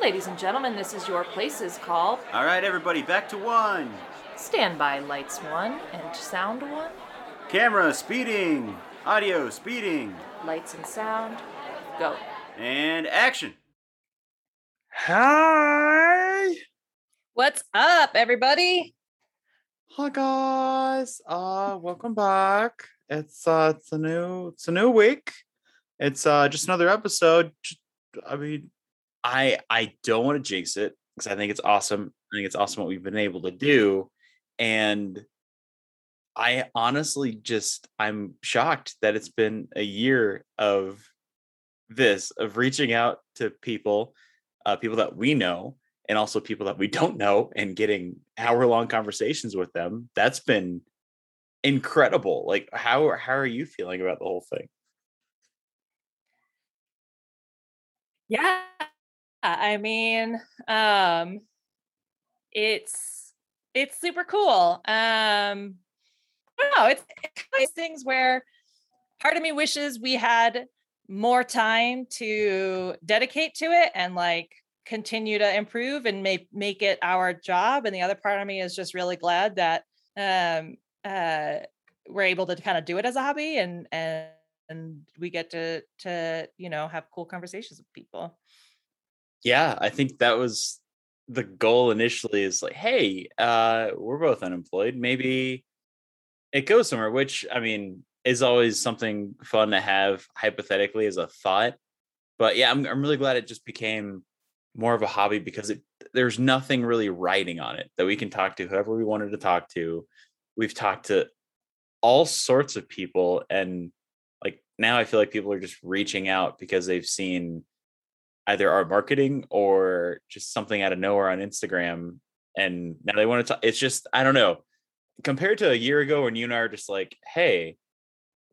Ladies and gentlemen, this is your places call. All right, everybody, back to one. Stand by lights one and sound one. Camera speeding. Audio speeding. Lights and sound. Go. And action. Hi. What's up, everybody? Hi guys. Uh welcome back. It's uh it's a new it's a new week. It's uh just another episode. I mean, I I don't want to jinx it because I think it's awesome. I think it's awesome what we've been able to do. And I honestly just I'm shocked that it's been a year of this, of reaching out to people, uh, people that we know, and also people that we don't know, and getting hour long conversations with them. That's been incredible. Like, how how are you feeling about the whole thing? Yeah. I mean, um it's it's super cool. Um I don't know, it's, it's one of these things where part of me wishes we had more time to dedicate to it and like continue to improve and make make it our job and the other part of me is just really glad that um uh we're able to kind of do it as a hobby and and and we get to to you know have cool conversations with people Yeah, I think that was the goal initially. Is like, hey, uh, we're both unemployed. Maybe it goes somewhere. Which I mean, is always something fun to have hypothetically as a thought. But yeah, I'm I'm really glad it just became more of a hobby because it there's nothing really writing on it that we can talk to whoever we wanted to talk to. We've talked to all sorts of people and like now I feel like people are just reaching out because they've seen either our marketing or just something out of nowhere on Instagram and now they want to talk it's just I don't know compared to a year ago when you and I are just like hey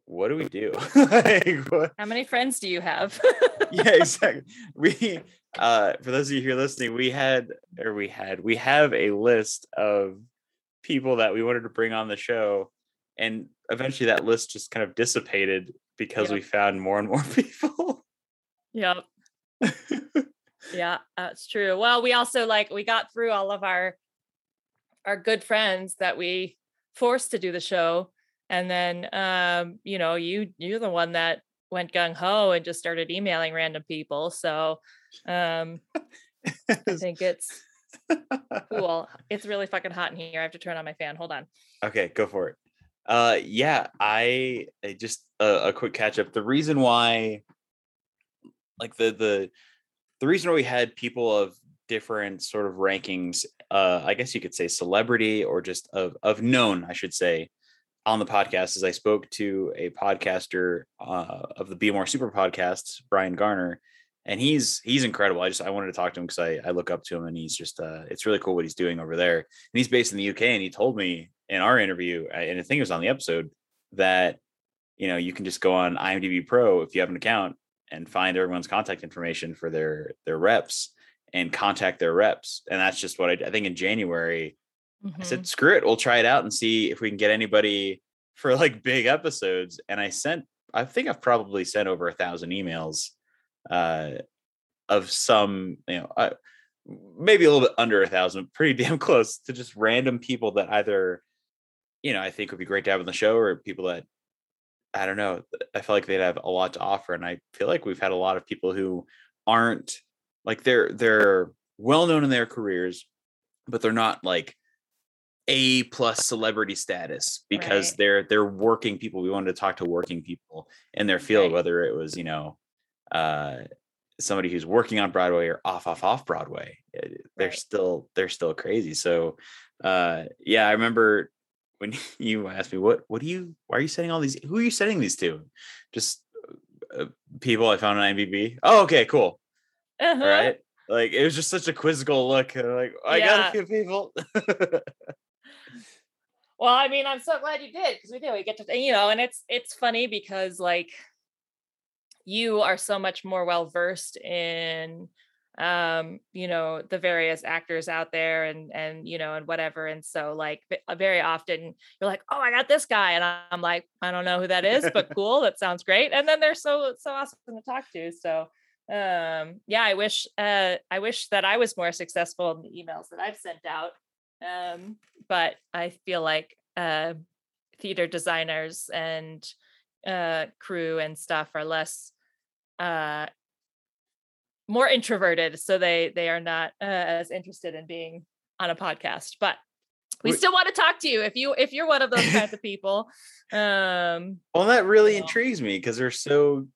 what do we do like, what, how many friends do you have yeah, exactly. We uh for those of you here listening, we had or we had we have a list of people that we wanted to bring on the show. And eventually that list just kind of dissipated because Yep. we found more and more people. yep yeah that's true. Well we also like we got through all of our our good friends that we forced to do the show and then um you know you you're the one that went gung-ho and just started emailing random people so um i think it's cool. It's really fucking hot in here. I have to turn on my fan. Hold on. Okay, go for it. Uh yeah, I, I just a, a quick catch up. The reason why like the the the reason we had people of different sort of rankings uh i guess you could say celebrity or just of of known i should say on the podcast is i spoke to a podcaster uh of the be more super podcasts brian garner and he's he's incredible. I just i wanted to talk to him because I, I look up to him and he's just uh it's really cool what he's doing over there. And he's based in the uk and he told me in our interview and i think it was on the episode that you know you can just go on imdb pro if you have an account and find everyone's contact information for their their reps and contact their reps. And that's just what I, I think in January I Mhm. said, screw it, we'll try it out and see if we can get anybody for like big episodes. And I sent, I think I've probably sent over a thousand emails uh, of some, you know, uh, maybe a little bit under a thousand, pretty damn close to just random people that either, you know, I think would be great to have on the show or people that I don't know. I feel like they'd have a lot to offer, and I feel like we've had a lot of people who aren't like they're they're well known in their careers, but they're not like a plus celebrity status because Right. they're they're working people. We wanted to talk to working people in their field, Right. whether it was you know uh somebody who's working on Broadway or off off off Broadway. Uh, They're Right. still they're still crazy. So uh yeah, I remember when you asked me what what do you why are you sending all these who are you sending these to? Just uh, people i found on imdb oh okay cool. Uh-huh. right? Like it was just such a quizzical look and like i got a few people. Well, I mean, I'm so glad you did because we do. We get to, you know, and it's it's funny because like you are so much more well versed in um you know the various actors out there and and you know and whatever and so like uh, very often you're like oh i got this guy and i'm like i don't know who that is but cool that sounds great and then they're so so awesome to talk to so um yeah i wish uh i wish that i was more successful in the emails that i've sent out um but i feel like uh theater designers and uh crew and stuff are less uh more introverted so they they are not uh, as interested in being on a podcast but we still want to talk to you if you if you're one of those kinds of people um Well, that really Yeah. intrigues me because they're so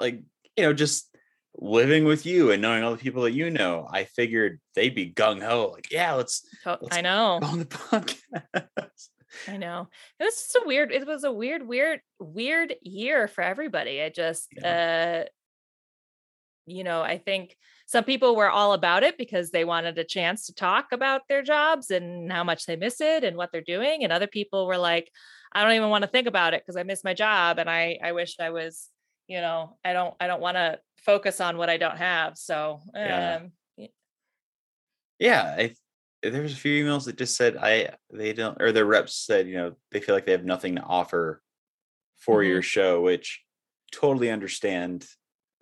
like, you know, just living with you and knowing all the people that you know. I figured they'd be gung ho, like, yeah, let's Let's i know on the podcast. I know. It was just a weird, it was a weird, weird, weird year for everybody. I just uh you know, I think some people were all about it because they wanted a chance to talk about their jobs and how much they miss it and what they're doing. And other people were like, I don't even want to think about it because I miss my job and I I wish I was, you know, I don't I don't want to focus on what I don't have. So Yeah. um yeah, I there's a few emails that just said I they don't or their reps said, you know, they feel like they have nothing to offer for your show, which totally understand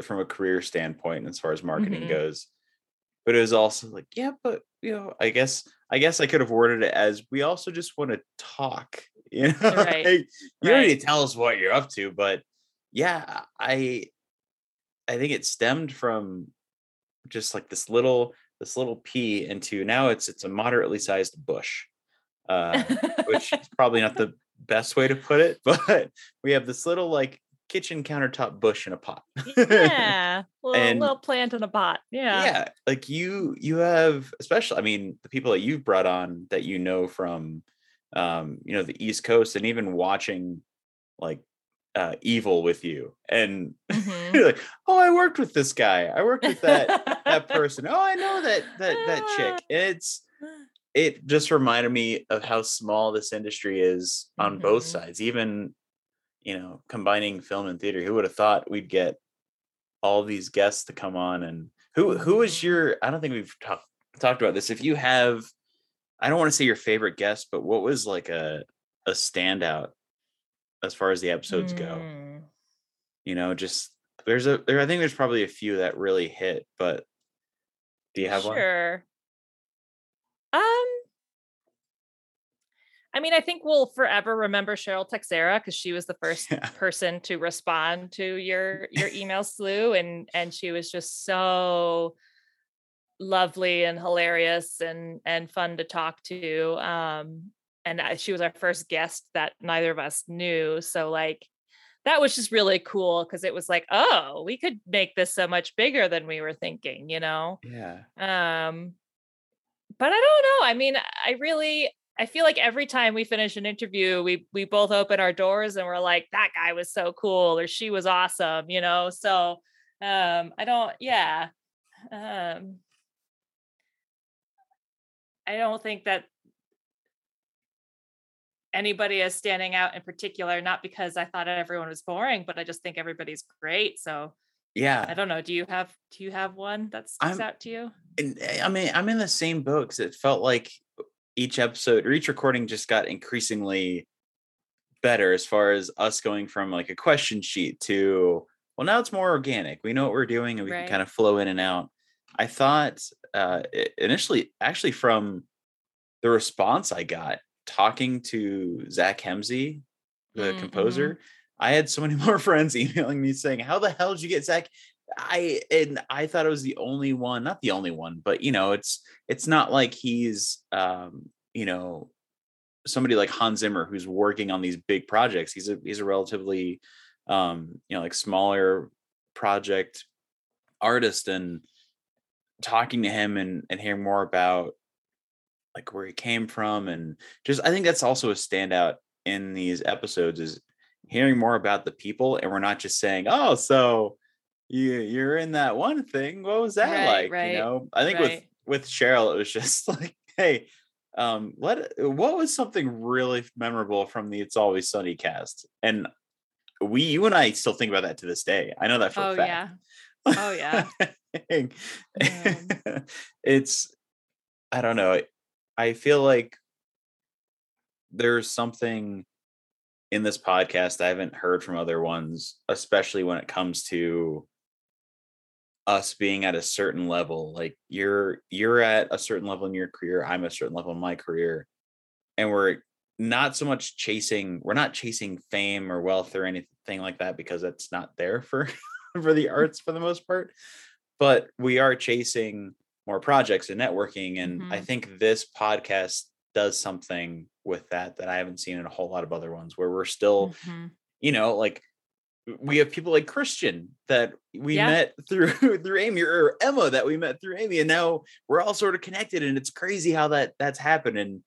from a career standpoint as far as marketing Mhm. goes. But it was also like, yeah, but you know, I guess I guess I could have worded it as we also just want to talk. You know, Right, Like, you don't need right. to tell us what you're up to, but yeah, I I think it stemmed from just like this little this little pea into now it's it's a moderately sized bush. Uh which is probably not the best way to put it, but we have this little like kitchen countertop bush in a pot. yeah, little, And- little plant in a pot. Yeah. yeah like you you have especially i mean the people that you've brought on that you know from um you know the east coast and even watching like uh evil with you and Mhm. you're like oh i worked with this guy i worked with that that person oh i know that that that chick it's it just reminded me of how small this industry is on both Mhm. sides even you know combining film and theater who would have thought we'd get all these guests to come on and who who is your i don't think we've talked talked about this if you have i don't want to say your favorite guest but what was like a a standout as far as the episodes go Mm. you know just there's a there i think there's probably a few that really hit but do you have one sure. Um, I mean, I think we'll forever remember Cheryl Texeira because she was the first Yeah. person to respond to your your email slew, and and she was just so lovely and hilarious and and fun to talk to. Um, and I- she was our first guest that neither of us knew, so like that was just really cool because it was like, oh, we could make this so much bigger than we were thinking, you know. yeah Um, but I don't know. I mean, I really I feel like every time we finish an interview, we we both open our doors and we're like, that guy was so cool or she was awesome, you know. So um I don't yeah. Um I don't think that anybody is standing out in particular, not because I thought everyone was boring, but I just think everybody's great. So yeah I don't know. Do you have do you have one that sticks I'm- out to you? and eh, I mean, I'm in the same boat because it felt like each episode or each recording just got increasingly better as far as us going from like a question sheet to well, now it's more organic. We know what we're doing and we Right. can kind of flow in and out. I thought uh, initially, actually, from the response I got talking to Zach Hemsey, the Mm, composer, I had so many more friends emailing me saying, "How the hell did you get Zach?" I and I thought it was the only one, not the only one, but you know, it's it's not like he's um, you know, somebody like Hans Zimmer who's working on these big projects. He's a he's a relatively um, you know, like smaller project artist and talking to him and and hearing more about like where he came from and just I think that's also a standout in these episodes is hearing more about the people and we're not just saying, "Oh, so you you're in that one thing. What was that Right, like?" right, You know, I think with right. with Cheryl, it was just like, "Hey, um, what what was something really memorable from the It's Always Sunny cast?" And we, you and I, still think about that to this day. I know that for Oh a fact. yeah. Oh yeah. Um, it's I don't know. I feel like there's something in this podcast I haven't heard from other ones, especially when it comes to us being at a certain level like you're you're at a certain level in your career i'm a certain level in my career and we're not so much chasing we're not chasing fame or wealth or anything like that because that's not there for for the arts for the most part but we are chasing more projects and networking and i Mhm. think this podcast does something with that that i haven't seen in a whole lot of other ones where we're still Mhm. you know like we have people like christian that we Yeah. met through through amy or emma that we met through amy and now we're all sort of connected and it's crazy how that that's happening.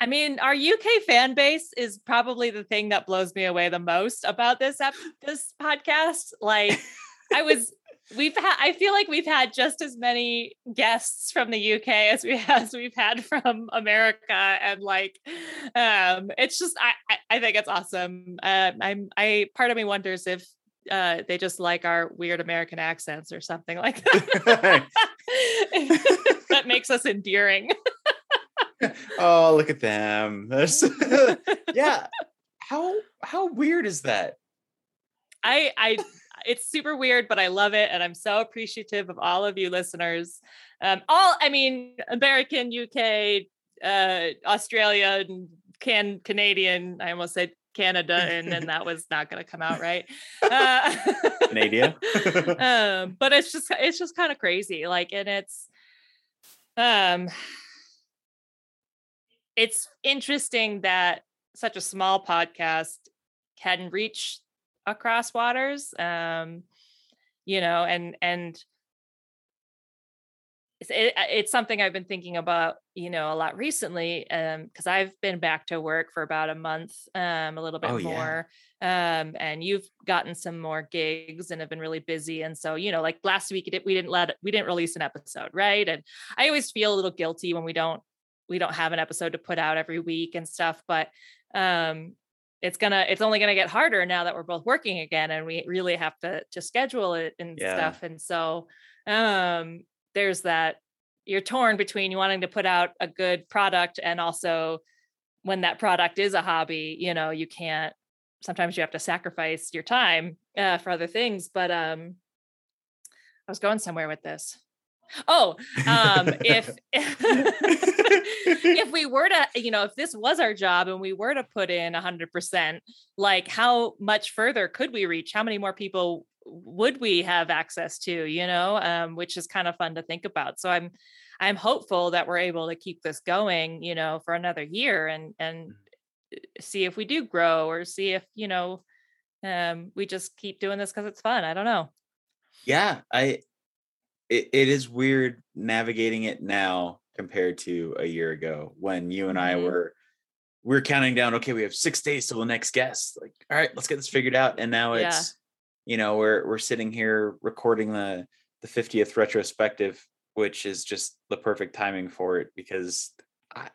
I mean, our UK fan base is probably the thing that blows me away the most about this ep- this podcast. Like, I was, we've had, I feel like we've had just as many guests from the UK as we as we've had from America, and like, um, it's just, I, I, I think it's awesome. Uh, I'm, I part of me wonders if uh, they just like our weird American accents or something like that. that makes us endearing. oh look at them yeah how how weird is that I I it's super weird, but I love it, and I'm so appreciative of all of you listeners. Um, all I mean, American, UK, uh, Australia, and can Canadian. I almost said Canada, and then that was not going to come out right. Uh, Canada. um, but it's just it's just kind of crazy, like, and it's um, it's interesting that such a small podcast can reach across waters um you know and and it's, it, it's something i've been thinking about you know a lot recently um because i've been back to work for about a month um a little bit Oh, yeah. more um and you've gotten some more gigs and have been really busy and so you know like last week we didn't let we didn't release an episode right and i always feel a little guilty when we don't we don't have an episode to put out every week and stuff but um it's gonna it's only gonna get harder now that we're both working again and we really have to to schedule it and Yeah. stuff and so um there's that you're torn between you wanting to put out a good product and also when that product is a hobby you know you can't sometimes you have to sacrifice your time uh, for other things but um i was going somewhere with this oh um if if we were to you know if this was our job and we were to put in 100% like how much further could we reach? How many more people would we have access to you know um, which is kind of fun to think about. So i'm i'm hopeful that we're able to keep this going you know for another year and and see if we do grow or see if you know um, we just keep doing this because it's fun. I don't know. Yeah i it, it is weird navigating it now compared to a year ago when you and i Mhm. were we are counting down okay we have six days till the next guest like all right let's get this figured out and now Yeah. it's you know we're we're sitting here recording the the 50th retrospective which is just the perfect timing for it because i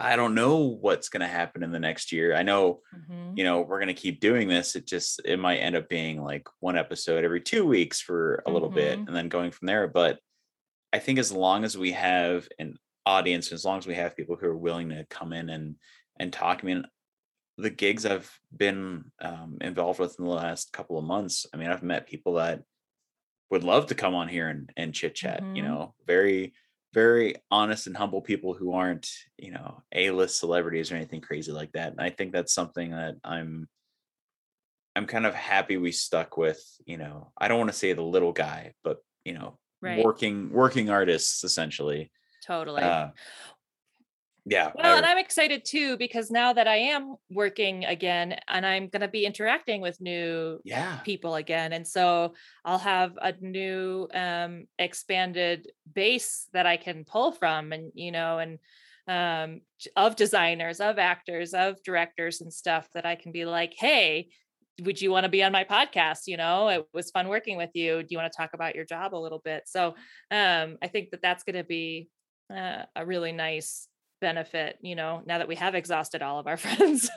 I- don't know what's going to happen in the next year i know Mhm. you know we're going to keep doing this it just it might end up being like one episode every two weeks for a little bit Mhm. and then going from there but i think as long as we have an audience as long as we have people who are willing to come in and and talk i mean the gigs i've been um, involved with in the last couple of months i mean i've met people that would love to come on here and, and chit chat you Mhm. know very very honest and humble people who aren't you know a-list celebrities or anything crazy like that and i think that's something that i'm i'm kind of happy we stuck with you know i don't want to say the little guy but you know Right. working working artists essentially totally uh yeah Well, I- and I'm excited too because now that I am working again and I'm going to be interacting with new yeah people again and so I'll have a new um expanded base that I can pull from and you know and um of designers, of actors, of directors and stuff that I can be like, "Hey, would you want to be on my podcast? You know, it was fun working with you. Do you want to talk about your job a little bit?" So, um I think that that's going to be uh, a really nice benefit, you know, now that we have exhausted all of our friends.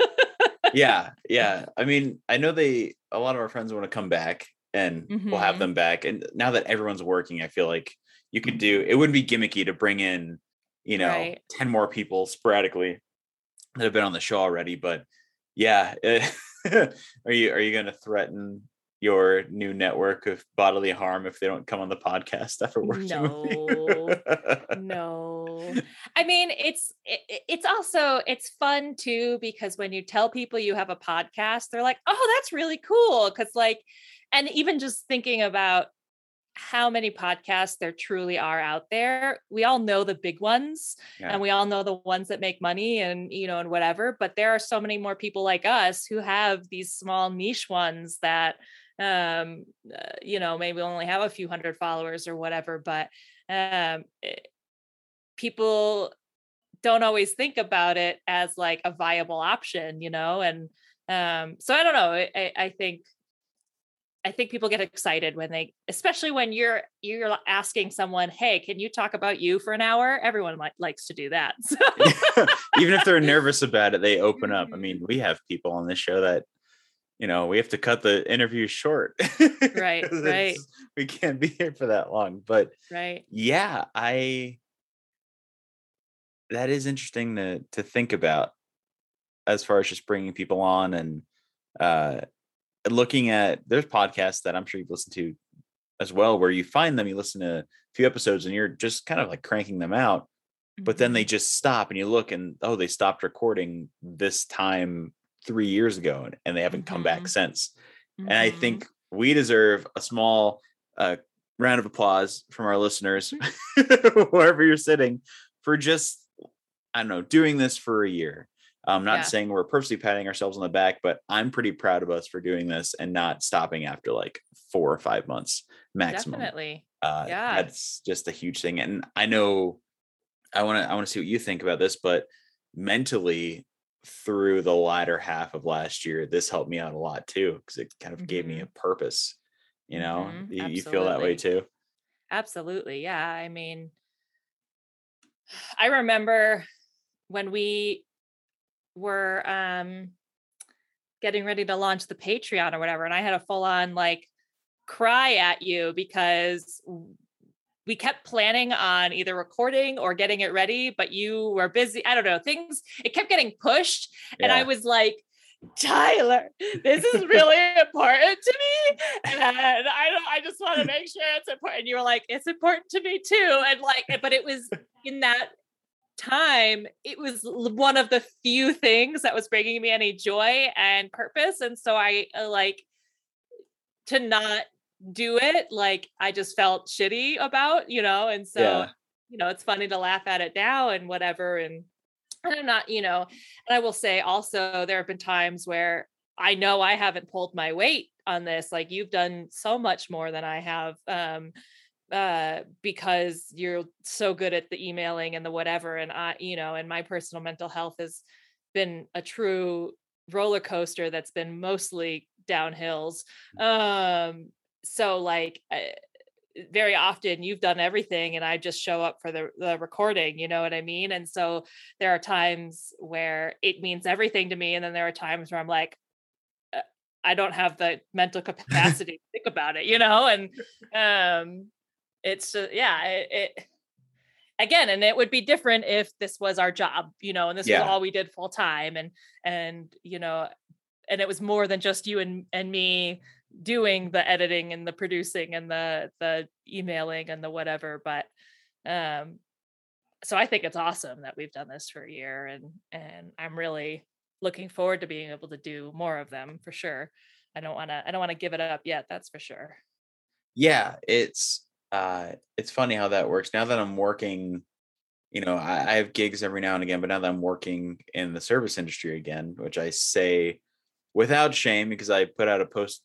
yeah yeah i mean i know they a lot of our friends want to come back and we'll have Mhm. them back and now that everyone's working i feel like you could do it wouldn't be gimmicky to bring in you know Right. 10 more people sporadically that have been on the show already but yeah it- are you are you going to threaten your new network of bodily harm if they don't come on the podcast after working No. no i mean it's it, it's also it's fun too because when you tell people you have a podcast they're like oh that's really cool because like and even just thinking about how many podcasts there truly are out there we all know the big ones Yeah. and we all know the ones that make money and you know and whatever but there are so many more people like us who have these small niche ones that um uh, you know maybe only have a few hundred followers or whatever but um it- people don't always think about it as like a viable option you know and um so i don't know I- i, think I think people get excited when they, especially when you're you're asking someone, "Hey, can you talk about you for an hour?" Everyone li- likes to do that. So, Even if they're nervous about it, they open up. I Mhm. mean, we have people on this show that, you know, we have to cut the interview short. Right, right. We can't be here for that long. But right? yeah, I that is interesting to to think about as far as just bringing people on and uh looking at there's podcasts that I'm sure you've listened to as well where you find them you listen to a few episodes and you're just kind of like cranking them out but then they Mhm. just stop and you look and oh they stopped recording this time 3 years ago and, they haven't come back Mhm. since and I Mhm. think we deserve a small uh, round of applause from our listeners, wherever you're sitting, for just, I don't know, doing this for a year. I'm not Yeah. saying we're purposely patting ourselves on the back, but I'm pretty proud of us for doing this and not stopping after like four or five months maximum. definitely. Uh, Yeah. That's just a huge thing. And I know I want to I want to see what you think about this, but mentally through the latter half of last year, this helped me out a lot too because it kind of gave me a purpose. You know, Mhm, you, you feel that way too. Absolutely. Yeah. I mean, I remember when we were um getting ready to launch the Patreon or whatever, and I had a full on like cry at you because we kept planning on either recording or getting it ready, but you were busy. I don't know, things it kept getting pushed. And I was like, Tyler, this is really important to me. And I don't I just want to make sure it's important. And you were like, it's important to me too. And like, but it was in that time, it was one of the few things that was bringing me any joy and purpose. And so I uh, like to not do it, like I just felt shitty about, you know, and so Yeah. you know, it's funny to laugh at it now and whatever. And and I'm not, you know, and I will say also there have been times where I know I haven't pulled my weight on this. Like you've done so much more than I have. Um uh because you're so good at the emailing and the whatever and I you know and my personal mental health has been a true roller coaster that's been mostly downhills um so like I, very often you've done everything and I just show up for the, the recording, you know what I mean? And so there are times where it means everything to me. And then there are times where I'm like, uh, I don't have the mental capacity to think about it, you know? And um, it's just, yeah, it, it, again, and it would be different if this was our job, you know, and this Yeah. was all we did full time and, and, you know, and it was more than just you and, and me doing the editing and the producing and the the emailing and the whatever but um so i think it's awesome that we've done this for a year and and i'm really looking forward to being able to do more of them for sure. I don't want to i don't want to give it up yet that's for sure. Yeah it's uh it's funny how that works. Now that i'm working you know I, I have gigs every now and again but now that i'm working in the service industry again which i say without shame because i put out a post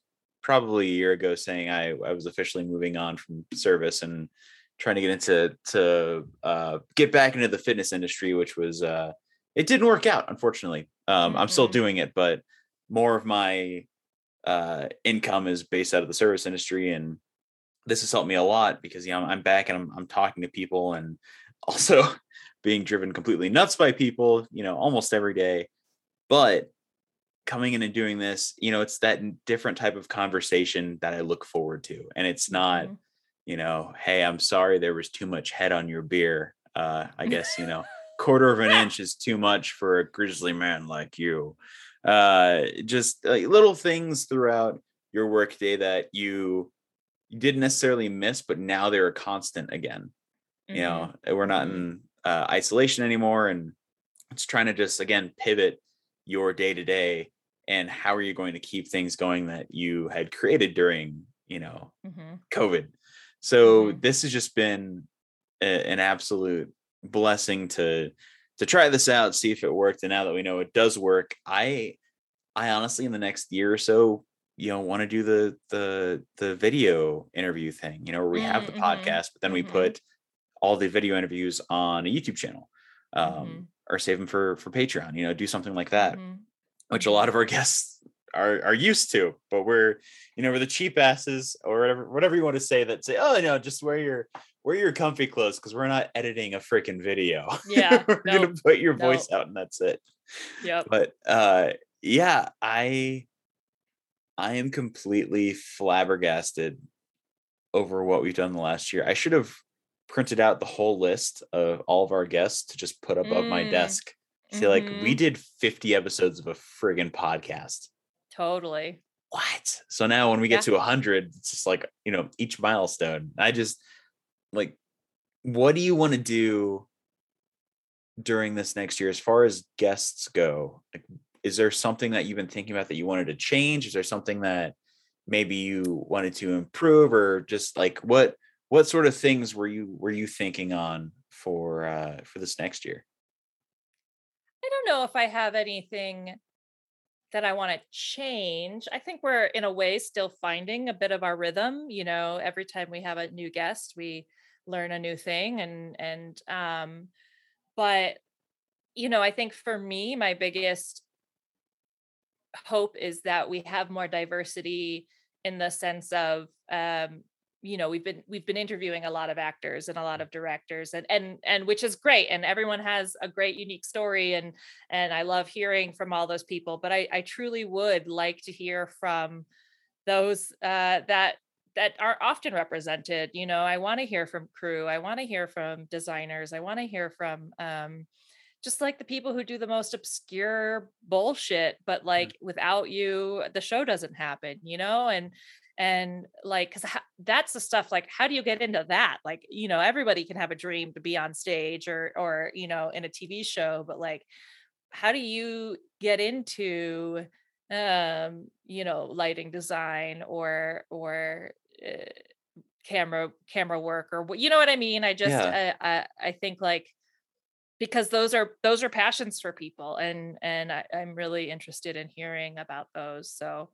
probably a year ago saying i i was officially moving on from service and trying to get into to uh get back into the fitness industry which was uh it didn't work out unfortunately um i'm still Mhm. doing it but more of my uh income is based out of the service industry and this has helped me a lot because you know I'm back and I'm I'm talking to people and also being driven completely nuts by people, you know, almost every day. But coming in and doing this, you know, it's that different type of conversation that I look forward to. And it's not, Mhm. you know, hey, I'm sorry there was too much head on your beer. Uh, I guess, you know, quarter of an inch is too much for a grizzly man like you. Uh, just like little things throughout your work day that you you didn't necessarily miss, but now they're a constant again. You know, we're not Mhm. in uh, isolation anymore, and it's trying to just again pivot your day to day and how are you going to keep things going that you had created during you know Mhm. COVID. So Mhm. this has just been a- an absolute blessing to to try this out, see if it worked. And now that we know it does work, I I honestly in the next year or so, you know, want to do the the the video interview thing, you know, where we have the Mm, mhm, podcast, but then we mhm. put all the video interviews on a YouTube channel. Um, Mhm. or save them for for Patreon, you know, do something like that. Which a lot of our guests are are used to but we're you know we're the cheap asses or whatever whatever you want to say that say oh no just wear your wear your comfy clothes because we're not editing a freaking video. Yeah, we're gonna put your voice out and that's it. Yeah, but uh yeah i i am completely flabbergasted over what we've done the last year. I should have printed out the whole list of all of our guests to just put up above my Mm, desk say like we mhm. did 50 episodes of a friggin podcast Totally. what so now when we get Yeah. to 100 it's just like you know each milestone i just like what do you want to do during this next year as far as guests go like is there something that you've been thinking about that you wanted to change is there something that maybe you wanted to improve or just like what what sort of things were you were you thinking on for uh for this next year know if I have anything that I want to change. I think we're in a way still finding a bit of our rhythm. You know, every time we have a new guest, we learn a new thing and and um but you know, I think for me my biggest hope is that we have more diversity in the sense of um you know we've been we've been interviewing a lot of actors and a lot of directors and and and which is great and everyone has a great unique story and and I love hearing from all those people but I I truly would like to hear from those uh that that are often represented you know I want to hear from crew I want to hear from designers I want to hear from um just like the people who do the most obscure bullshit but like without you the show doesn't happen you know and and like because that's the stuff like how do you get into that like you know everybody can have a dream to be on stage or or you know in a tv show but like how do you get into um you know lighting design or or uh, camera camera work or what you know what i mean i just Yeah. I, I i think like because those are those are passions for people and and I, i'm really interested in hearing about those so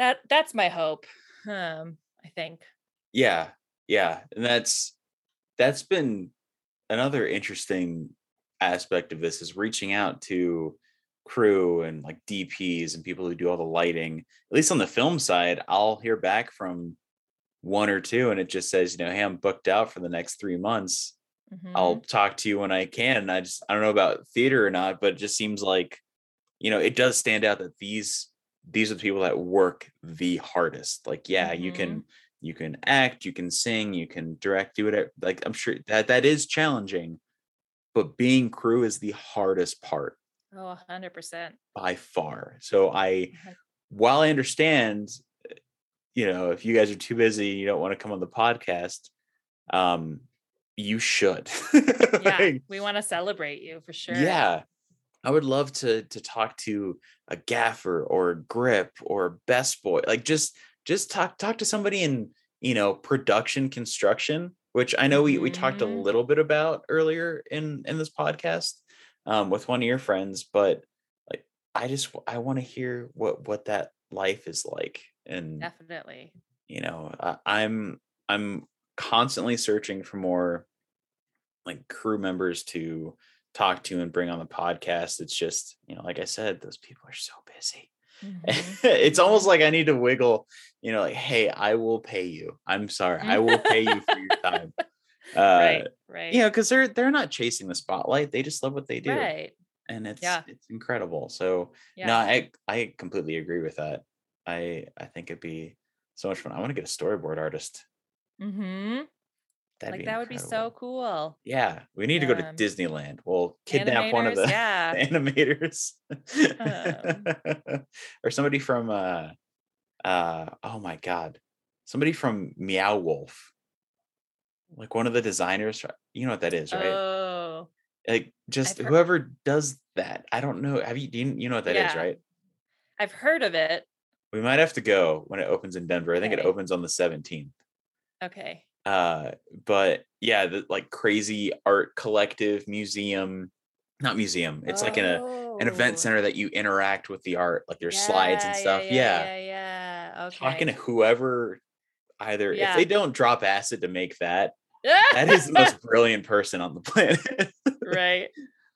that that's my hope um i think Yeah, yeah, and that's that's been another interesting aspect of this is reaching out to crew and like DPs and people who do all the lighting. At least on the film side, I'll hear back from one or two, and it just says, you know, hey, I'm booked out for the next three months. I'll Mhm. talk to you when I can. I just I don't know about theater or not, but it just seems like, you know, it does stand out that these these are the people that work the hardest. Like, yeah, you can you can act, you can sing, you can direct, do whatever. Like I'm sure that that is challenging, but being crew is the hardest part oh 100% by far. So I while I understand, uh, you know, if you guys are too busy, you don't want to come on the podcast, um, you should. yeah Like, we want to celebrate you for sure yeah. I would love to to talk to a gaffer or a grip or best boy. Like just just talk talk to somebody in, you know, production construction, which I know we we talked a Mhm. little bit about earlier in in this podcast um with one of your friends, but like I just I want to hear what what that life is like and definitely you know I, i'm i'm constantly searching for more like crew members to talk to and bring on the podcast it's just you know like i said those people are so busy Mhm. it's almost like i need to wiggle you know like hey i will pay you i'm sorry i will pay you for your time uh right right you know because they're they're not chasing the spotlight they just love what they do right and it's Yeah. it's incredible so yeah no, I I completely agree with that. I I think it'd be so much fun. I want to get a storyboard artist. mm-hmm. That'd like that would be so cool Yeah, we need to go to Um, Disneyland. We'll kidnap one of the yeah animators, Um. or somebody from uh uh oh my god somebody from meow wolf like one of the designers you know what that is right Oh, like just heard- whoever does that i don't know have you do you, you know what that is Yeah. right I've heard of it. we might have to go when it opens in denver i think it opens on the 17th Okay. Uh but yeah the like crazy art collective museum not museum it's like in a an event Oh. center that you interact with the art like there's slides and stuff Yeah. yeah, Yeah. yeah. Okay. talking to whoever either if they don't drop acid to make that that is the most brilliant person on the planet right.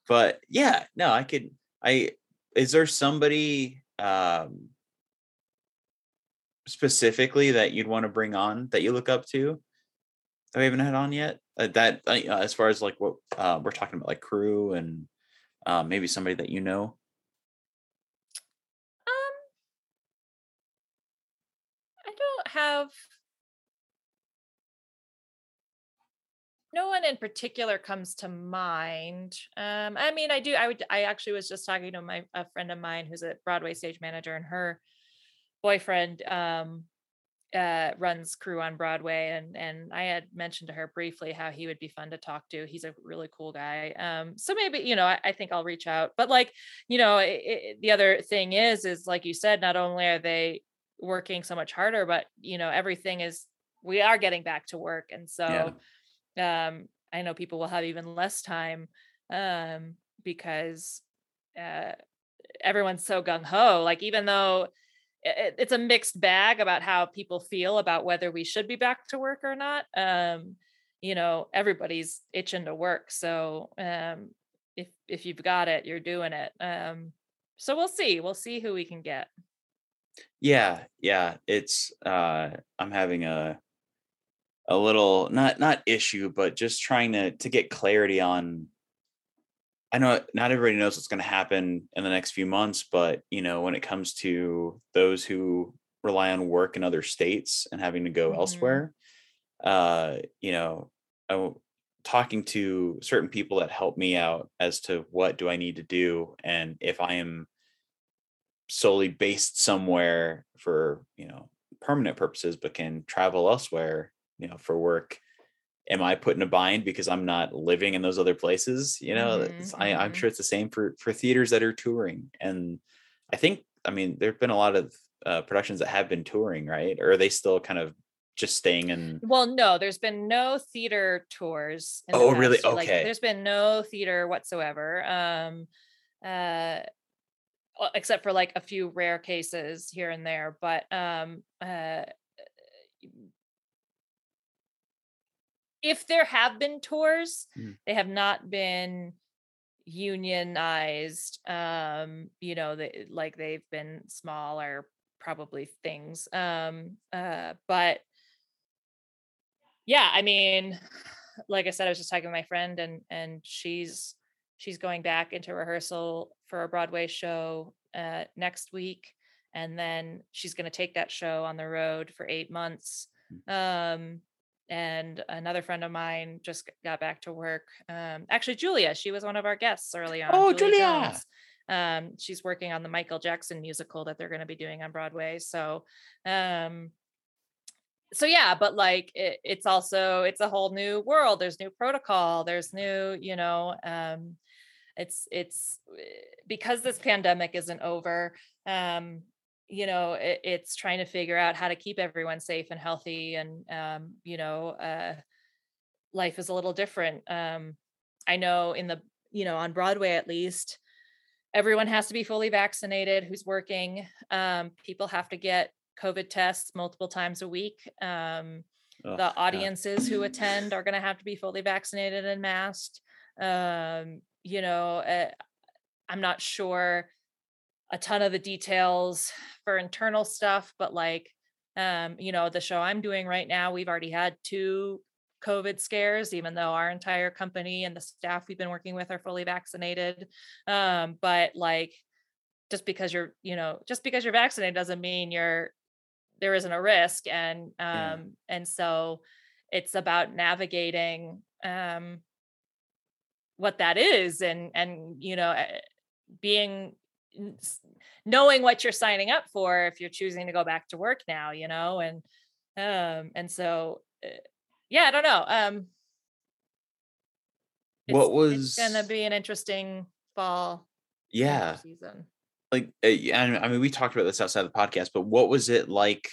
but yeah no i could i is there somebody um specifically that you'd want to bring on that you look up to that we haven't had on yet uh, that uh, as far as like what uh, we're talking about like crew and uh, maybe somebody that you know Um, I don't have no one in particular comes to mind. Um, I mean, I do. I would. I actually was just talking to my a friend of mine who's a Broadway stage manager, and her boyfriend um, uh, runs crew on Broadway, and and I had mentioned to her briefly how he would be fun to talk to. He's a really cool guy. Um, so maybe you know, I, I think I'll reach out. But like, you know, i i the other thing is, is like you said, not only are they working so much harder, but you know, everything is we are getting back to work, and so um, I know people will have even less time um, because uh, everyone's so gung ho. Like even though it, it's a mixed bag about how people feel about whether we should be back to work or not. Um, you know, everybody's itching to work. So um, if if you've got it, you're doing it. Um, so we'll see. We'll see who we can get. yeah yeah it's uh i'm having a a little not not issue but just trying to to get clarity on i know not everybody knows what's going to happen in the next few months but you know when it comes to those who rely on work in other states and having to go Mhm. elsewhere uh you know I, talking to certain people that help me out as to what do i need to do and if i am solely based somewhere for you know permanent purposes but can travel elsewhere you know for work am i put in a bind because i'm not living in those other places you know Mhm, it's- I, i'm mhm. sure it's the same for for theaters that are touring and i think i mean there have been a lot of uh, productions that have been touring right or are they still kind of just staying in Well, no, there's been no theater tours. in the Oh, really? year. Like, Okay. there's been no theater whatsoever. Um, uh, except for like a few rare cases here and there. But um, uh, if there have been tours, Mm. they have not been unionized. Um, you know, they, like they've been smaller, probably things. Um, uh, but yeah i mean like i said i was just talking with my friend and and she's she's going back into rehearsal for a broadway show uh next week and then she's going to take that show on the road for eight months um and another friend of mine just got back to work um actually julia she was one of our guests early on Oh, Julia. Jones. um she's working on the michael jackson musical that they're going to be doing on broadway so um so yeah but like it, it's also it's a whole new world there's new protocol there's new you know um it's it's eh, because this pandemic isn't over um you know it, it's trying to figure out how to keep everyone safe and healthy and um you know uh life is a little different. Um i know in the you know on broadway at least everyone has to be fully vaccinated who's working. Um people have to get covid tests multiple times a week. Um Ugh, the God. audiences who attend are going to have to be fully vaccinated and masked. Um you know uh, i'm not sure a ton of the details for internal stuff but like um you know the show i'm doing right now we've already had two covid scares even though our entire company and the staff we've been working with are fully vaccinated um but like just because you're you know just because you're vaccinated doesn't mean you're there isn't a risk and um Yeah. and so it's about navigating um what that is and and you know eh, being knowing what you're signing up for if you're choosing to go back to work now, you know, and um and so uh, yeah, I don't know. Um What was- gonna be an interesting fall Yeah. season. like uh, yeah, I I mean we talked about this outside the podcast, but what was it like,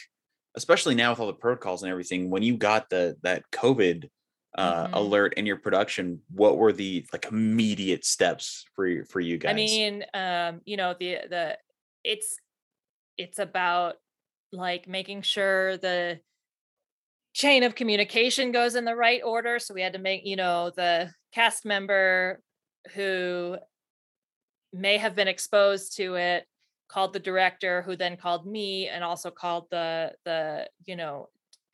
especially now with all the protocols and everything, when you got the that COVID uh, Mhm. alert in your production? What were the like immediate steps for you for you guys? I mean, um, you know, the the it's it's about like making sure the chain of communication goes in the right order. So we had to make, you know, the cast member who may have been exposed to it called the director who then called me and also called the the you know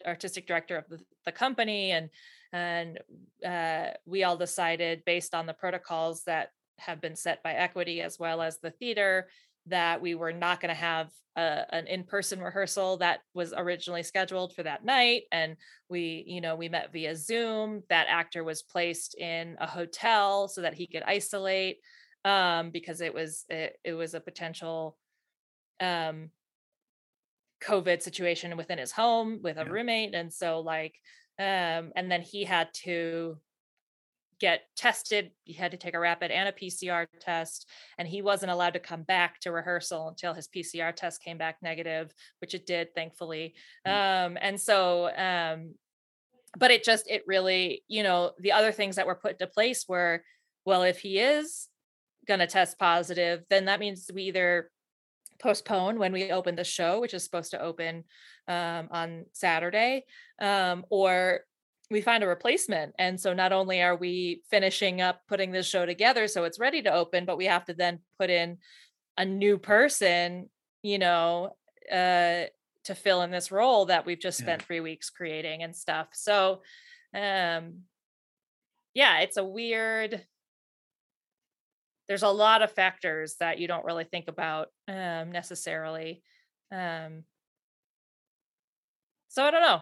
artistic director of the, the company and and uh, we all decided based on the protocols that have been set by equity as well as the theater that we were not going to have a, an in-person rehearsal that was originally scheduled for that night and we you know we met via zoom that actor was placed in a hotel so that he could isolate um, because it was it, it was a potential um, COVID situation within his home with a Yeah. roommate, and so like, um, and then he had to get tested. He had to take a rapid and a PCR test, and he wasn't allowed to come back to rehearsal until his PCR test came back negative, which it did, thankfully. Um, and so, um, but it just it really, you know, the other things that were put into place were, well, if he is going to test positive, then that means we either postpone when we open the show, which is supposed to open um, on Saturday, um, or we find a replacement. And so not only are we finishing up putting this show together so it's ready to open, but we have to then put in a new person, you know, uh, to fill in this role that we've just Yeah. spent three weeks creating and stuff. So, um, yeah, it's a weird there's a lot of factors that you don't really think about um, necessarily. Um, so I don't know.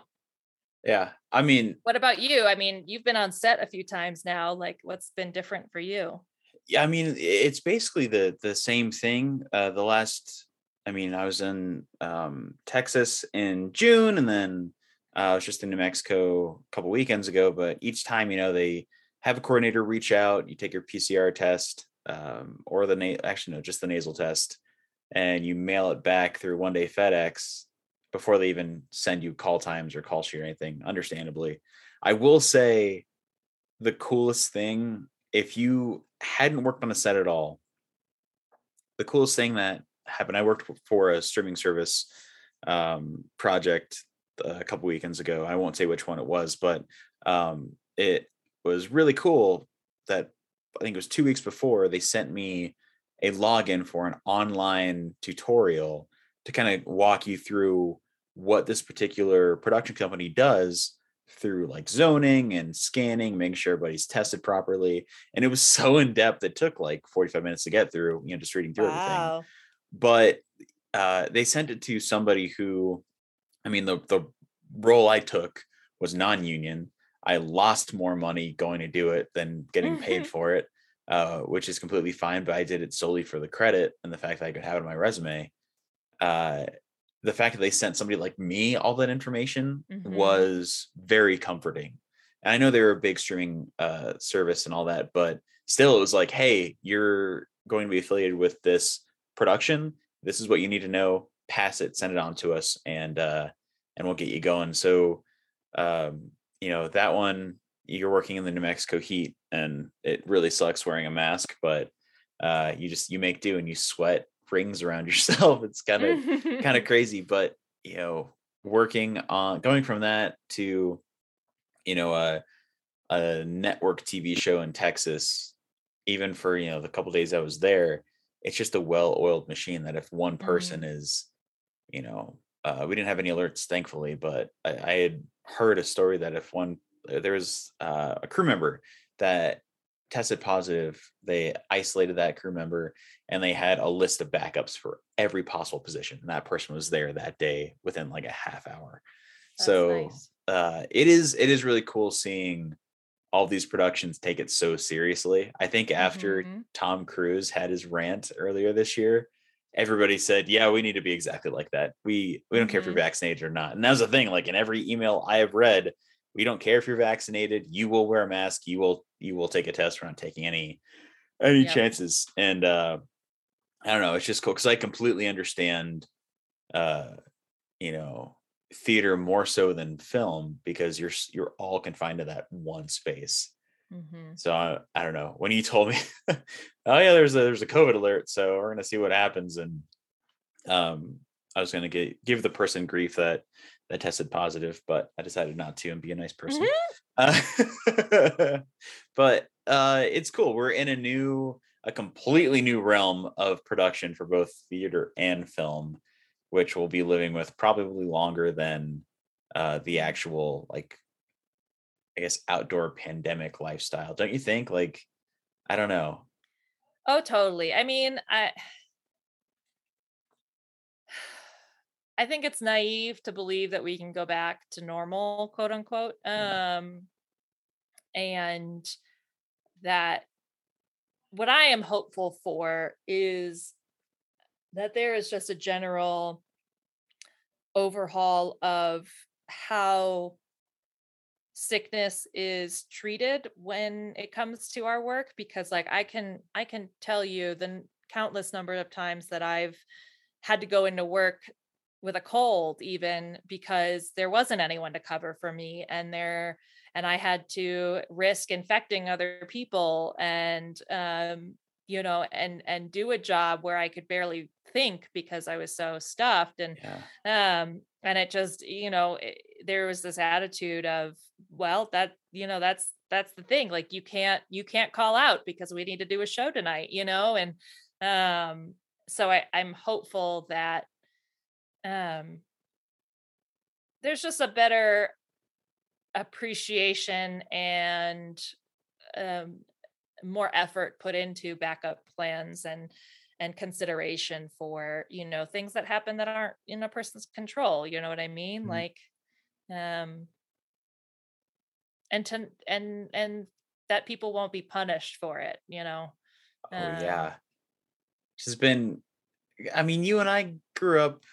yeah, I mean, What about you? I mean, you've been on set a few times now. Like, what's been different for you? yeah, I mean, it's basically the the same thing. Uh, the last, I mean, I was in um, Texas in June, and then uh, I was just in New Mexico a couple weekends ago. But each time, you know, they have a coordinator reach out. You take your PCR test, um, or the na- actually no, just the nasal test, and you mail it back through one day FedEx before they even send you call times or call sheet or anything. Understandably, I will say the coolest thing if you hadn't worked on a set at all the coolest thing that happened i worked for a streaming service um, project a couple weekends ago i won't say which one it was but um, it was really cool that i think it was two weeks before they sent me a login for an online tutorial to kind of walk you through what this particular production company does through like zoning and scanning, making sure everybody's tested properly. And it was so in depth, it took like 45 minutes to get through, you know, just reading through everything. But uh, they sent it to somebody who, I mean, the, the role I took was non union. I lost more money going to do it than getting paid for it, uh, which is completely fine. But I did it solely for the credit and the fact that I could have it on my resume. Uh, the fact that they sent somebody like me all that information Mhm. was very comforting. And I know they were a big streaming uh, service and all that, but still, it was like, hey, you're going to be affiliated with this production. This is what you need to know. Pass it, send it on to us, and uh, and we'll get you going. So, um, you know, that one you're working in the New Mexico heat, and it really sucks wearing a mask, but uh, you just you make do and you sweat rings around yourself. It's kind of kind of crazy but you know working on going from that to you know a a network tv show in texas even for you know the couple days i was there it's just a well-oiled machine that if one person is you know uh, we didn't have any alerts thankfully but I, I had heard a story that if one uh, there was uh, a crew member that tested positive they isolated that crew member and they had a list of backups for every possible position and that person was there that day within like a half hour That's so nice. uh it is it is really cool seeing all these productions take it so seriously i think after Mhm. tom cruise had his rant earlier this year everybody said, "Yeah, we need to be exactly like that. We we don't care if you're Mhm. vaccinated or not." And that was the thing. Like in every email I have read, we don't care if you're vaccinated. You will wear a mask. You will you will take a test. We're not taking any any chances. And uh, I don't know. It's just cool because I completely understand. Uh, you know, theater more so than film because you're you're all confined to that one space. Mhm. So I, I don't know. When you told me, oh yeah, there's a there's a COVID alert, so we're gonna see what happens. And um, I was gonna get give the person grief that that tested positive, but I decided not to and be a nice person. Uh, but uh, it's cool. We're in a new, a completely new realm of production for both theater and film, which we'll be living with probably longer than uh, the actual like I guess outdoor pandemic lifestyle. Don't you think? Like, I don't know. Oh, totally. I mean, I I think it's naive to believe that we can go back to normal, quote unquote. Yeah. Um and that what I am hopeful for is that there is just a general overhaul of how sickness is treated when it comes to our work because like i can i can tell you the countless number of times that i've had to go into work with a cold even because there wasn't anyone to cover for me and there and i had to risk infecting other people and um you know and and do a job where i could barely think because i was so stuffed and Yeah. um and it just you know it, there was this attitude of well that you know that's that's the thing like you can't you can't call out because we need to do a show tonight you know and um so i i'm hopeful that um there's just a better appreciation and um more effort put into backup plans and and consideration for you know things that happen that aren't in a person's control you know what i mean Mhm. like um and to and and that people won't be punished for it you know Oh Um, yeah. Which has been I mean, you and I grew up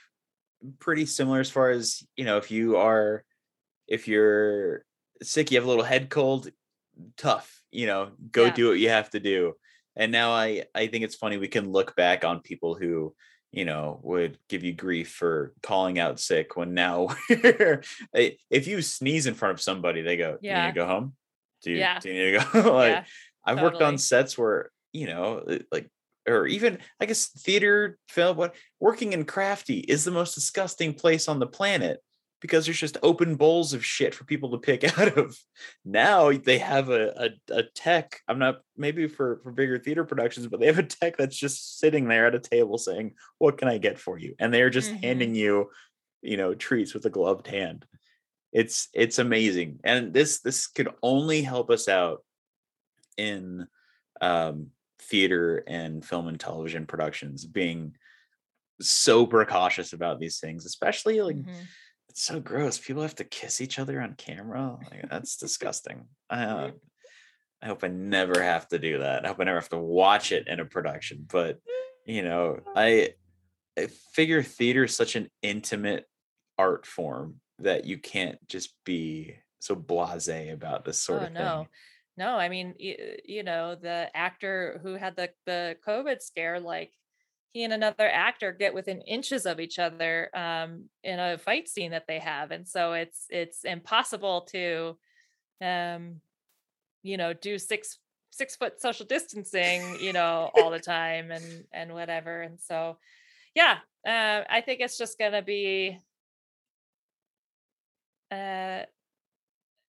pretty similar as far as, you know, if you are if you're sick, you have a little head cold, tough, you know, go Yeah. do what you have to do. And now I I think it's funny we can look back on people who, you know, would give you grief for calling out sick when now eh, if you sneeze in front of somebody, they go, "Do you need Yeah. to go home? Do you, Yeah. do you need to go?" like yeah I've worked on sets where, you know, uh, like, or even I guess theater, film, what working in crafty is the most disgusting place on the planet because there's just open bowls of shit for people to pick out of. Now they have a, a, a tech. I'm not maybe for for bigger theater productions, but they have a tech that's just sitting there at a table saying, "What can I get for you?" And they're just Mhm. handing you, you know, treats with a gloved hand. It's it's amazing, and this this could only help us out in um, theater and film and television productions being so precautious about these things especially like Mhm. It's so gross people have to kiss each other on camera like, that's disgusting. I, uh, I hope i never have to do that. I hope i never have to watch it in a production but you know i i figure theater is such an intimate art form that you can't just be so blasé about this sort oh of no. thing. No No, i mean y- you know the actor who had the the covid scare like he and another actor get within inches of each other um in a fight scene that they have and so it's it's impossible to um you know do six six foot social distancing you know all the time and and whatever and so yeah uh, i think it's just gonna be uh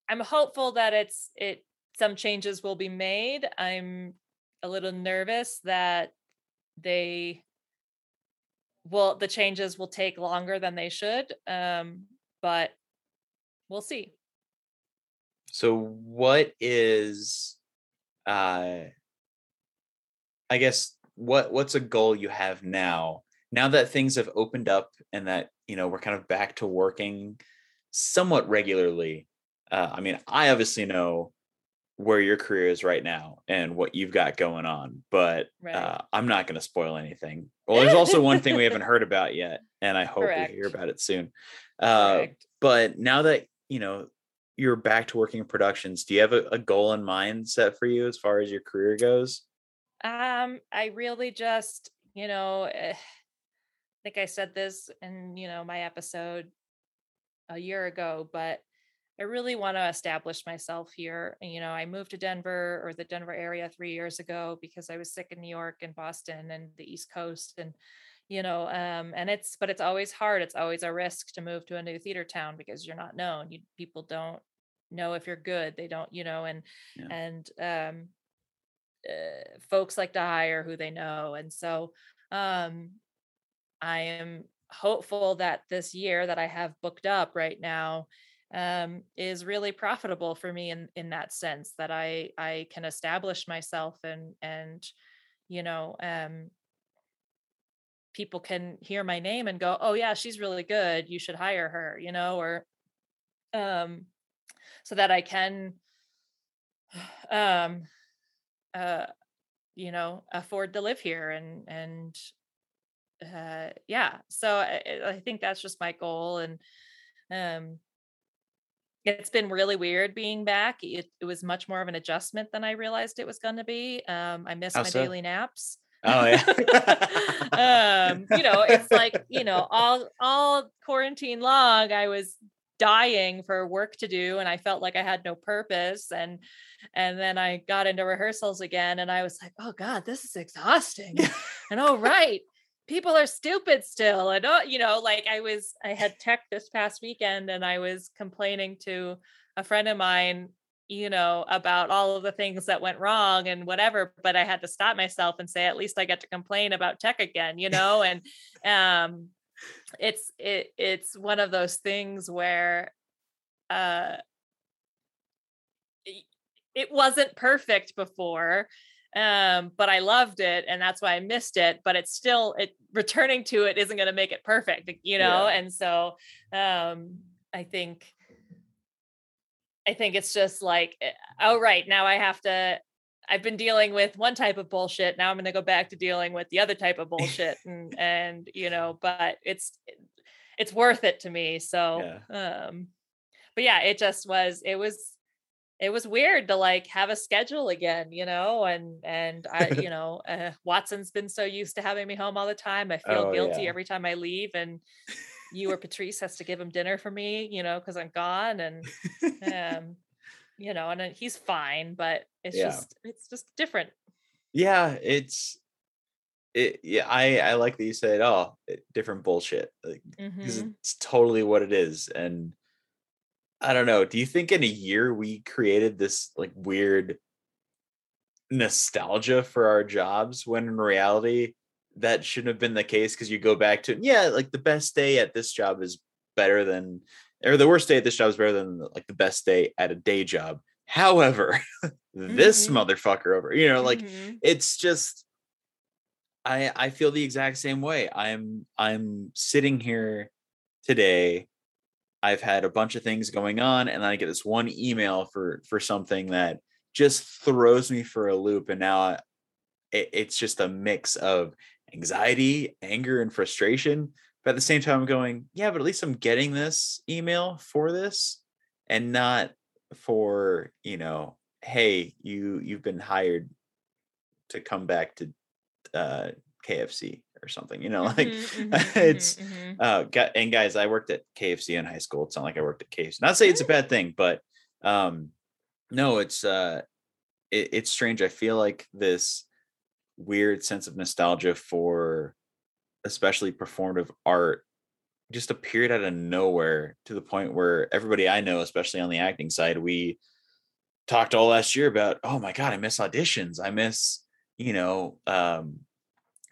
i'm hopeful that it's it some changes will be made. I'm a little nervous that they will the changes will take longer than they should um but we'll see So what is uh I guess what what's a goal you have now? Now that things have opened up and that, you know, we're kind of back to working somewhat regularly. Uh I mean, I obviously know where your career is right now and what you've got going on, but Right. uh, I'm not going to spoil anything. Well, there's also one thing we haven't heard about yet, and I hope Correct. we hear about it soon. Uh, but now that you know you're back to working in productions, do you have a, a goal in mind set for you as far as your career goes? Um, I really just, you know, eh, I think I said this in, you know, my episode a year ago, but I really want to establish myself here. You know, I moved to Denver or the Denver area three years ago because I was sick in New York and Boston and the East Coast. And, you know, um, and it's, but it's always hard. It's always a risk to move to a new theater town because you're not known. You people don't know if you're good. They don't, you know, and, Yeah. and, um, uh, folks like to hire who they know and so um i am hopeful that this year that i have booked up right now um is really profitable for me in in that sense that i i can establish myself and and you know um people can hear my name and go oh yeah she's really good you should hire her you know or um so that i can um uh you know afford to live here and and uh yeah so I, I think that's just my goal and um it's been really weird being back it, it was much more of an adjustment than i realized it was going to be um i miss How my so? daily naps Oh yeah. um you know it's like you know all all quarantine long i was dying for work to do and i felt like i had no purpose and and then i got into rehearsals again and i was like oh god this is exhausting and oh right people are stupid still and oh you know like i was i had tech this past weekend and i was complaining to a friend of mine you know about all of the things that went wrong and whatever but i had to stop myself and say at least i get to complain about tech again you know and um it's it it's one of those things where uh it wasn't perfect before um but i loved it and that's why i missed it but it's still it returning to it isn't going to make it perfect you know Yeah. and so um i think i think it's just like eh, oh right now i have to i've been dealing with one type of bullshit now i'm going to go back to dealing with the other type of bullshit and and you know but it's it's worth it to me so um but yeah it just was it was it was weird to like have a schedule again you know and and i you know uh, watson's been so used to having me home all the time i feel Oh, guilty yeah. every time i leave and you or patrice has to give him dinner for me you know because i'm gone and um you know and he's fine but it's Yeah. just it's just different yeah it's it yeah i i like that you said oh different bullshit like Mhm. it's totally what it is and i don't know do you think in a year we created this like weird nostalgia for our jobs when in reality that shouldn't have been the case because you go back to yeah like the best day at this job is better than or the worst day at this job is better than like the best day at a day job however this Mhm. motherfucker over you know like Mhm. it's just i i feel the exact same way i'm i'm sitting here today i've had a bunch of things going on and i get this one email for for something that just throws me for a loop and now it, it's just a mix of anxiety anger and frustration. But at the same time i'm going yeah but at least i'm getting this email for this and not for you know hey you you've been hired to come back to uh kfc or something you know like Mhm, mhm, it's mhm, mhm. uh and guys i worked at kfc in high school it's not like i worked at kfc not to say it's a bad thing but um no it's uh it, it's strange i feel like this weird sense of nostalgia for especially performative art just appeared out of nowhere to the point where everybody i know especially on the acting side we talked all last year about oh my god i miss auditions i miss you know um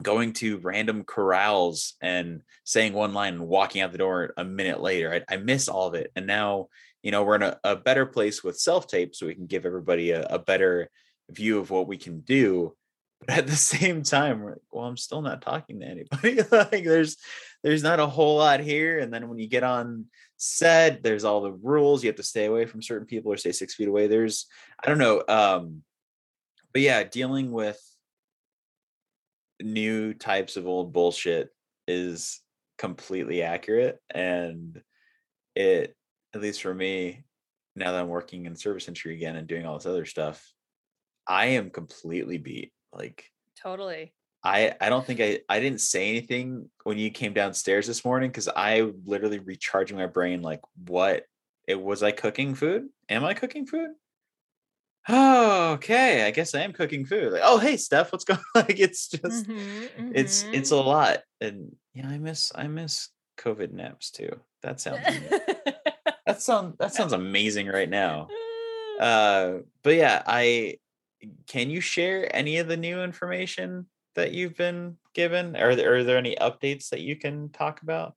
going to random corrals and saying one line and walking out the door a minute later i, I miss all of it and now you know we're in a, a better place with self tape so we can give everybody a, a better view of what we can do But at the same time, like, well, I'm still not talking to anybody. like there's there's not a whole lot here. And then when you get on set, there's all the rules. You have to stay away from certain people or stay six feet away. There's I don't know. Um, but yeah, dealing with new types of old bullshit is completely accurate. And it, at least for me, now that I'm working in service industry again and doing all this other stuff, I am completely beat. Like Totally. I I don't think I I didn't say anything when you came downstairs this morning because I literally recharging my brain like what it was I cooking food? Am I cooking food? Oh, okay. I guess I am cooking food. Like, oh hey Steph, what's going on? Like it's just Mhm, it's mhm. it's a lot. And yeah, I miss I miss COVID naps too. That sounds that sounds that sounds amazing right now. Uh but yeah, I can you share any of the new information that you've been given? Are there, are there any updates that you can talk about?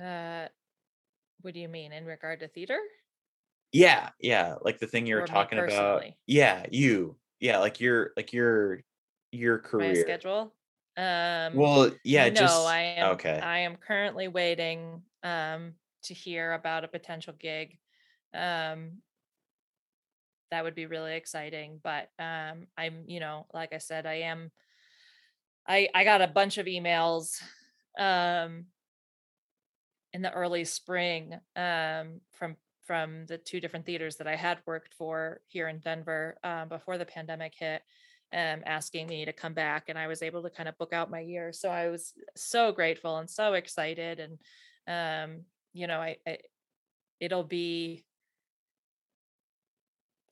uh, what do you mean in regard to theater? Yeah, yeah, like the thing you were talking about. Yeah, you. Yeah, like your like your your career My schedule. Um, Well, yeah, no, just I am. okay. I am currently waiting um, to hear about a potential gig. Um, that would be really exciting. But um, I'm, you know, like I said, I am. I I got a bunch of emails um, in the early spring um, from from the two different theaters that I had worked for here in Denver um, before the pandemic hit, um, asking me to come back, and I was able to kind of book out my year. So I was so grateful and so excited, and um, you know, I, I it'll be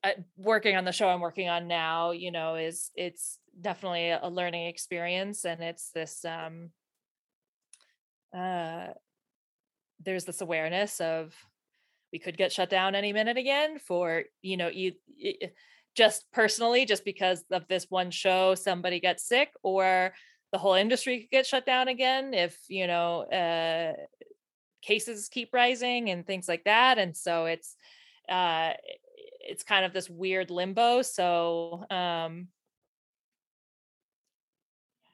uh, working on the show I'm working on now. You know, is it's definitely a learning experience, and it's this um, uh, there's this awareness of we could get shut down any minute again for you know you just personally just because of this one show somebody gets sick or the whole industry could get shut down again if you know uh cases keep rising and things like that. And so it's uh it's kind of this weird limbo. So um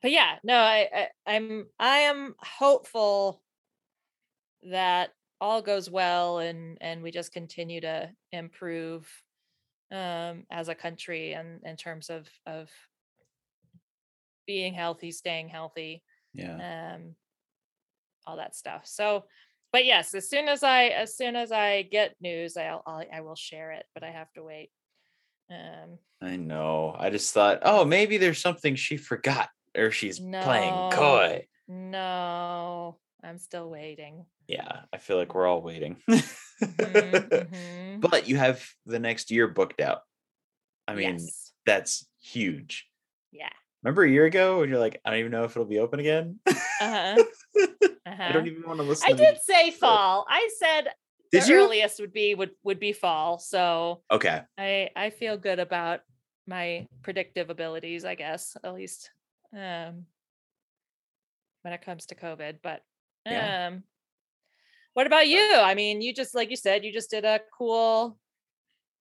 but yeah no I, I i'm i am hopeful that all goes well and and we just continue to improve um as a country and in terms of of being healthy staying healthy Yeah. um all that stuff so but yes as soon as i as soon as i get news i'll, I'll i will share it but i have to wait um I know. I just thought, oh, maybe there's something she forgot or she's playing coy. no i'm still waiting Yeah, I feel like we're all waiting. Mhm, mhm. But you have the next year booked out. I mean, yes. that's huge. yeah Remember a year ago when you're like, I don't even know if it'll be open again? uh-huh I uh-huh don't even want to listen I to did say fall. I said Did the you? earliest would be would would be fall. So Okay. I I feel good about my predictive abilities, I guess, at least um when it comes to COVID. But Yeah. um what about you? I mean, you just like you said, you just did a cool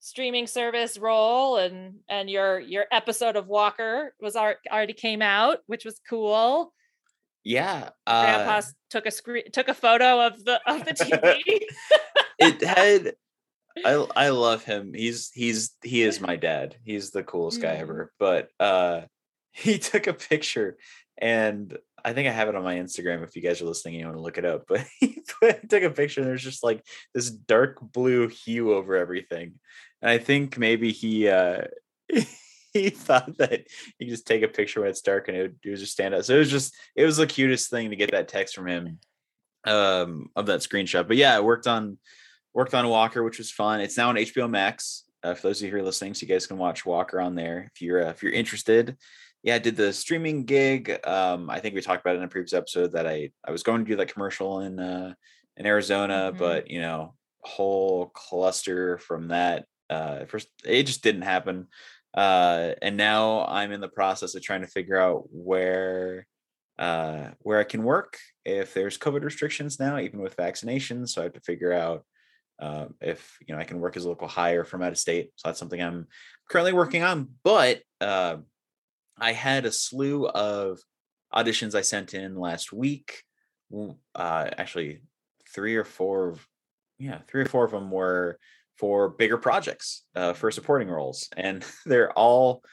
streaming service role and and your your episode of Walker was already came out, which was cool. Yeah. Grandpa Uh, s- took a screen took a photo of the of the TV. it had I I love him. He's he's he is my dad. He's the coolest guy Mm. ever. But uh he took a picture and I think I have it on my Instagram if you guys are listening you want to look it up. But he took a picture and there's just like this dark blue hue over everything. And I think maybe he uh he thought that he just take a picture when it's dark and it would, it would just stand out. So it was just it was the cutest thing to get that text from him um of that screenshot. But yeah, I worked on worked on Walker, which was fun. It's now on HBO Max. Uh, for those of you who are listening, so you guys can watch Walker on there if you're uh, if you're interested. Yeah, I did the streaming gig. Um, I think we talked about it in a previous episode that I I was going to do that commercial in uh in Arizona, Mhm. but you know, whole cluster from that. Uh, first it just didn't happen. Uh, and now I'm in the process of trying to figure out where uh where I can work if there's COVID restrictions now, even with vaccinations. So I have to figure out um, if you know I can work as a local hire from out of state. So that's something I'm currently working on. But uh, I had a slew of auditions I sent in last week. Uh, actually, three or four, of, yeah, three or four of them were for bigger projects, uh, for supporting roles, and they're all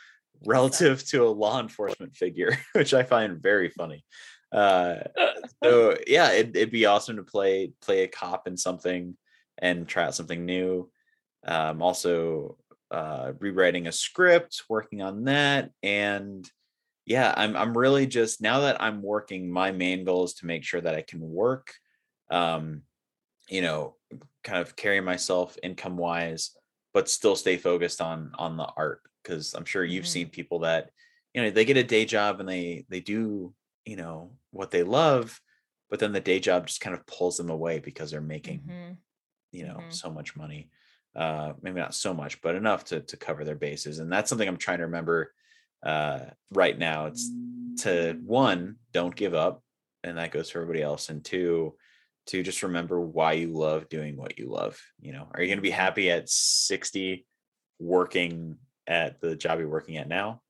relative to a law enforcement figure, which I find very funny. Uh, so yeah, it, it'd be awesome to play play a cop in something and try out something new. Um, also, uh, rewriting a script, working on that, and yeah, I'm I'm really just now that I'm working. My main goal is to make sure that I can work, um, you know, kind of carry myself income wise, but still stay focused on on the art because I'm sure you've Mhm. seen people that you know they get a day job and they they do you know what they love, but then the day job just kind of pulls them away because they're making Mhm. you know Mhm. so much money uh maybe not so much but enough to to cover their bases. And that's something i'm trying to remember uh right now. It's to one don't give up and that goes for everybody else. And two to just remember why you love doing what you love you know? Are you going to be happy at 60 working at the job you're working at now?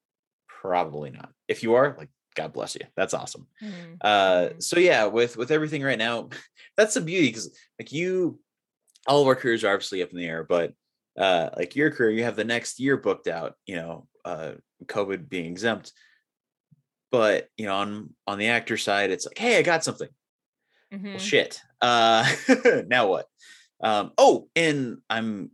Probably not. If you are like god bless you. That's awesome. Mhm. uh Mhm. so yeah with with everything right now that's the beauty because like you all of our careers are obviously up in the air but uh like your career you have the next year booked out you know uh covid being exempt. But you know on on the actor side it's like hey i got something. Well Mhm. shit uh now what? Um oh and i'm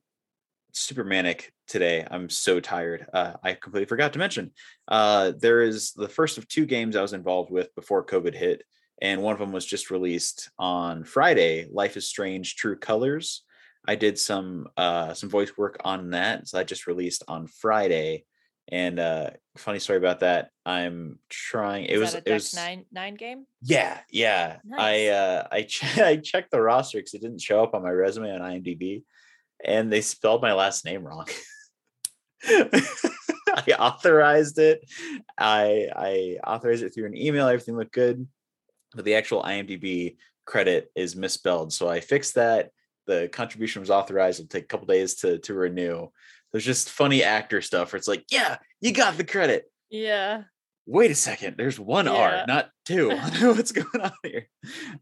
super manic today. I'm so tired uh i completely forgot to mention uh there is the first of two games i was involved with before covid hit and one of them was just released on friday life is strange true colors i did some uh some voice work on that so that just released on friday and uh funny story about that i'm trying it was that a it was nine nine game? yeah, yeah. I uh I I checked the roster because it didn't show up on my resume on IMDb, and they spelled my last name wrong. I authorized it. I I authorized it through an email. Everything looked good, but the actual IMDb credit is misspelled. So I fixed that. The contribution was authorized. It'll take a couple days to to renew. There's just funny actor stuff where it's like, yeah, you got the credit Yeah. wait a second there's one Yeah. r not two what's going on here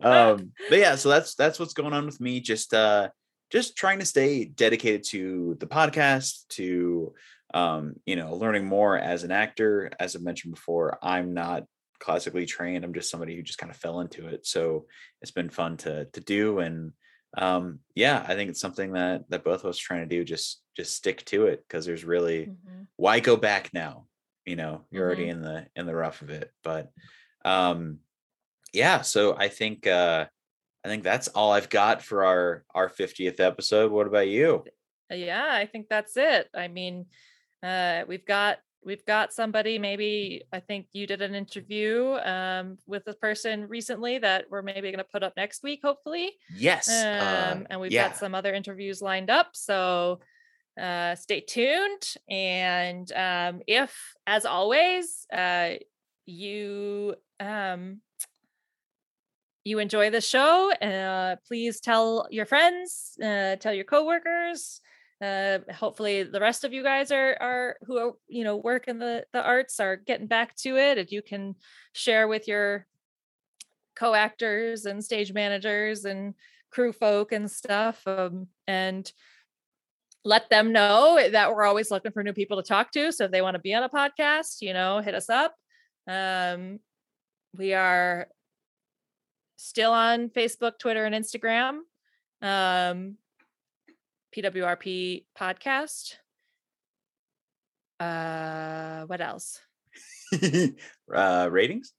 um but yeah so that's that's what's going on with me just uh just trying to stay dedicated to the podcast to um you know learning more as an actor as i mentioned before i'm not classically trained i'm just somebody who just kind of fell into it so it's been fun to to do and um yeah i think it's something that that both of us are trying to do just just stick to it because there's really Mhm. why go back now you know you're already Mm-hmm. in the in the rough of it but um yeah so i think uh i think that's all i've got for our our 50th episode what about you Yeah, I think that's it. I mean, uh, we've got we've got somebody. Maybe I think you did an interview um, with a person recently that we're maybe going to put up next week, hopefully. yes Um, uh, and we've yeah. got some other interviews lined up. So uh, stay tuned. And um, if, as always, uh, you um, you enjoy the show, uh, please tell your friends, uh, tell your coworkers. Uh, hopefully, the rest of you guys are are who are you know work in the the arts are getting back to it, and you can share with your co-actors and stage managers and crew folk and stuff um, and let them know that we're always looking for new people to talk to so if they want to be on a podcast you know hit us up. Um, we are still on facebook twitter and instagram. Um, pwrp podcast. Uh what else? Uh ratings?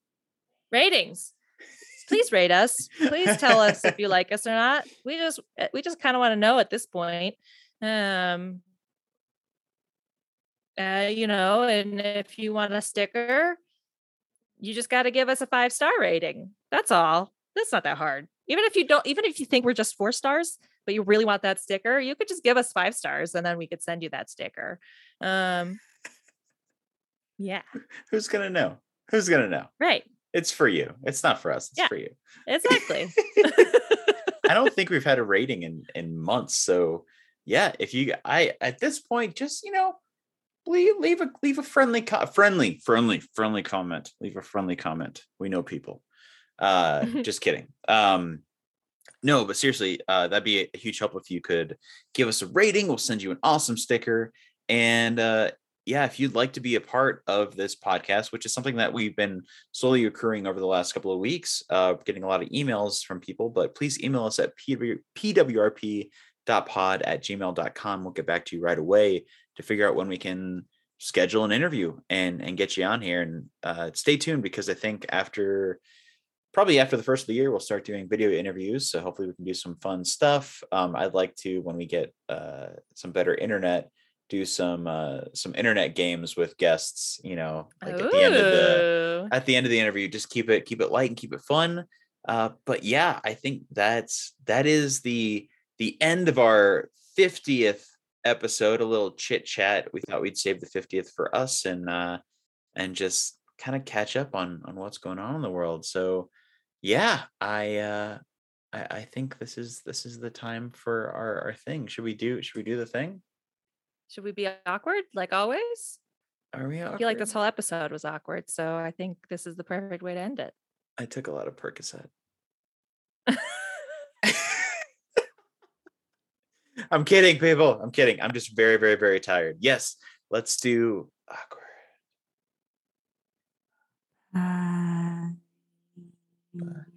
Ratings. Please rate us. Please tell us if you like us or not. We just uh, we just kind of want to know at this point um uh you know and if you want a sticker you just got to give us a five star rating. That's all. That's not that hard. Even if you don't even if you think we're just four stars but you really want that sticker you could just give us five stars and then we could send you that sticker um yeah who's gonna know who's gonna know right it's for you it's not for us it's Yeah. for you exactly I don't think we've had a rating in in months. So yeah, if you I at this point, just you know, leave leave a leave a friendly co- friendly friendly friendly comment. Leave a friendly comment. We know people. Uh, just kidding. Um, no, but seriously, uh, that'd be a huge help if you could give us a rating. We'll send you an awesome sticker. And uh, yeah, if you'd like to be a part of this podcast, which is something that we've been slowly accruing over the last couple of weeks, uh, getting a lot of emails from people, but please email us at pwrp.pod at gmail.com. We'll get back to you right away to figure out when we can schedule an interview and and get you on here. And uh, stay tuned because I think after probably after the first of the year, we'll start doing video interviews. So hopefully we can do some fun stuff. Um, I'd like to, when we get uh, some better internet, do some uh, some internet games with guests. You know, like at the end of the at the end of the interview, just keep it keep it light and keep it fun. Uh, but yeah, I think that's that is the the end of our 50th episode. A little chit chat. We thought we'd save the 50th for us and uh, and just kind of catch up on on what's going on in the world. So yeah, I uh I, I think this is this is the time for our, our thing. Should we do should we do the thing? Should we be awkward like always? Are we I feel like this whole episode was awkward, so I think this is the perfect way to end it. I took a lot of Percocet. I'm kidding, people. I'm kidding. I'm just very, very, very tired. Yes, let's do awkward. Bye.